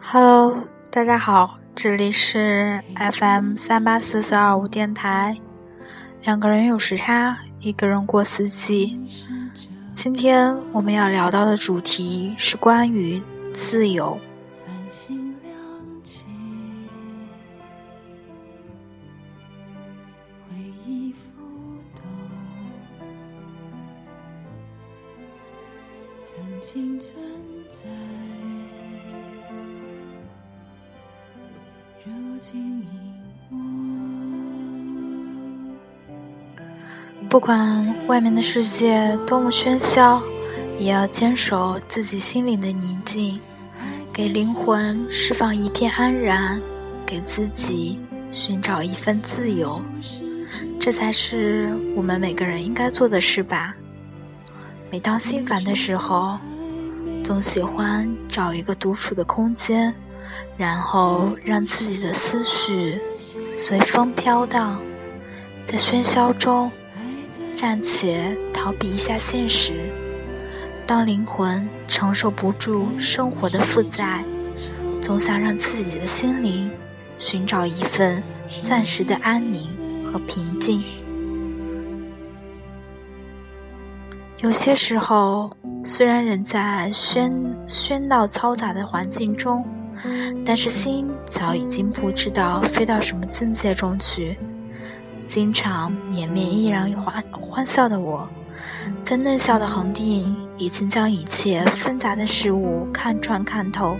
Hello，大家好，这里是 FM 三八四四二五电台。两个人有时差，一个人过四季。今天我们要聊到的主题是关于自由。曾经存在，如今隐没。不管外面的世界多么喧嚣，也要坚守自己心灵的宁静，给灵魂释放一片安然，给自己寻找一份自由。这才是我们每个人应该做的事吧。每当心烦的时候，总喜欢找一个独处的空间，然后让自己的思绪随风飘荡，在喧嚣中暂且逃避一下现实。当灵魂承受不住生活的负载，总想让自己的心灵寻找一份暂时的安宁和平静。有些时候，虽然人在喧喧闹嘈杂的环境中，但是心早已经不知道飞到什么境界中去。经常掩面依然欢欢笑的我，在嫩笑的恒定已经将一切纷杂的事物看穿看透。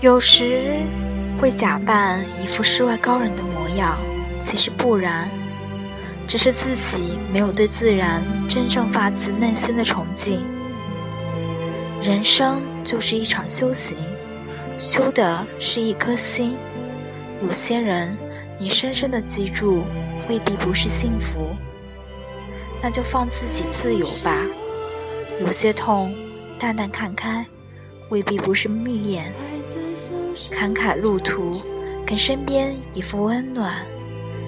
有时会假扮一副世外高人的模样，其实不然，只是自己没有对自然真正发自内心的崇敬。人生就是一场修行，修的是一颗心。有些人，你深深的记住，未必不是幸福，那就放自己自由吧。有些痛，淡淡看开，未必不是蜜恋。坎坷路途，给身边一副温暖。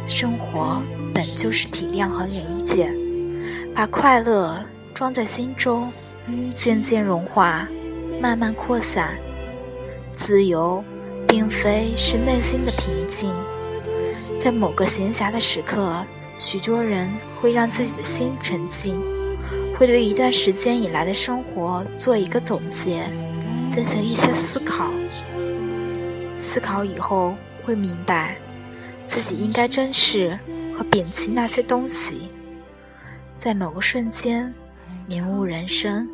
生活本就是体谅和理解，把快乐装在心中，渐渐融化，慢慢扩散。自由。并非是内心的平静，在某个闲暇的时刻，许多人会让自己的心沉静，会对一段时间以来的生活做一个总结，进行一些思考。思考以后会明白，自己应该珍视和摒弃那些东西，在某个瞬间领悟人生。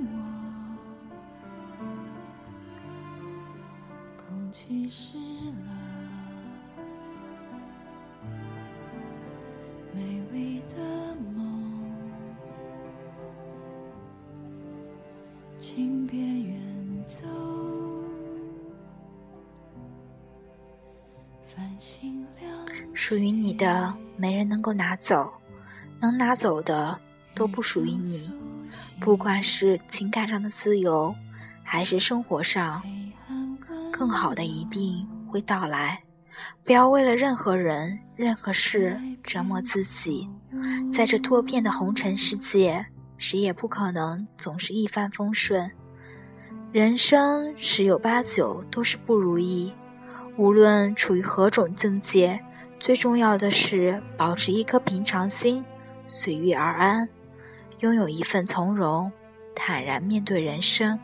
空气湿了，美丽的梦，请别远走。繁星亮，属于你的没人能够拿走，能拿走的都不属于你。不管是情感上的自由，还是生活上。更好的一定会到来，不要为了任何人、任何事折磨自己。在这多变的红尘世界，谁也不可能总是一帆风顺。人生十有八九都是不如意，无论处于何种境界，最重要的是保持一颗平常心，随遇而安，拥有一份从容，坦然面对人生。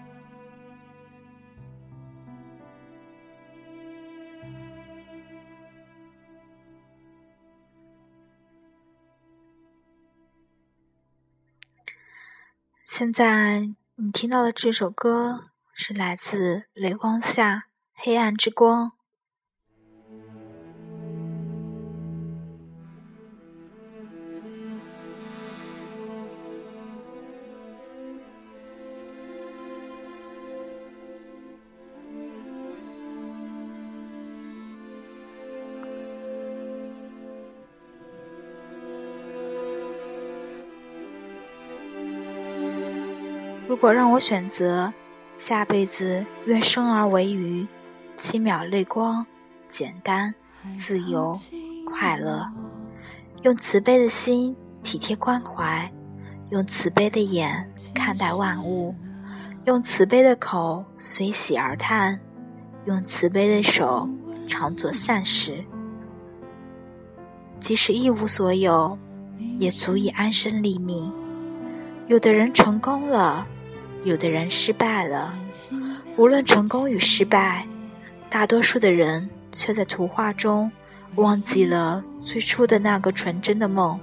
现在你听到的这首歌是来自《雷光下黑暗之光》。如果让我选择，下辈子愿生而为鱼，七秒泪光，简单自由、快乐。用慈悲的心体贴关怀，用慈悲的眼看待万物，用慈悲的口随喜而叹，用慈悲的手常做善事。即使一无所有，也足以安身立命。有的人成功了，有的人失败了。无论成功与失败，大多数的人却在图画中忘记了。最初的那个纯真的梦，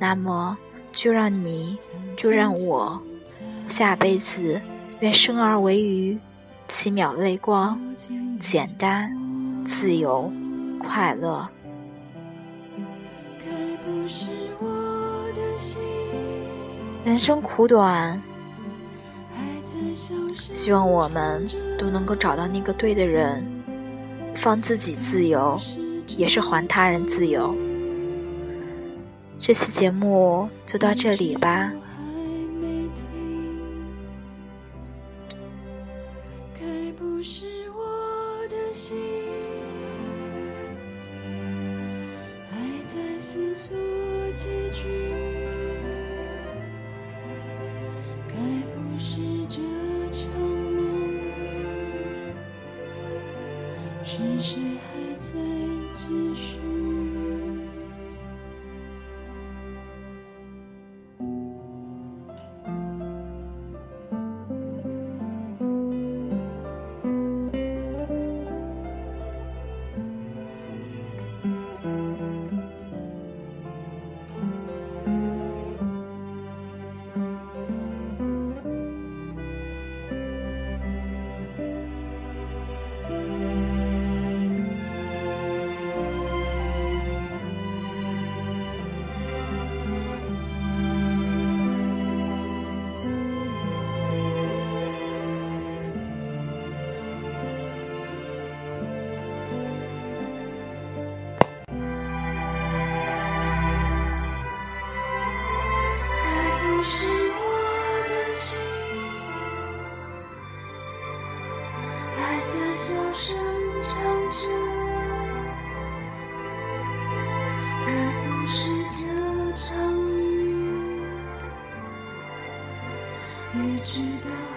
那么就让你，就让我，下辈子愿生而为鱼，七秒泪光，简单，自由，快乐。人生苦短，希望我们都能够找到那个对的人，放自己自由。也是还他人自由。这期节目就到这里吧。是谁还也知道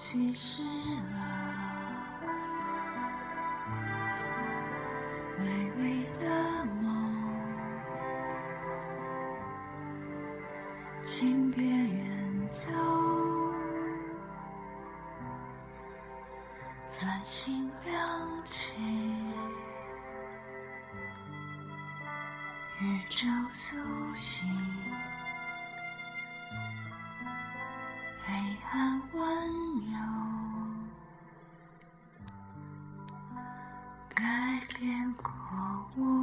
其实了，美丽的梦，请别远走，繁星亮起，宇宙苏醒。改变过我。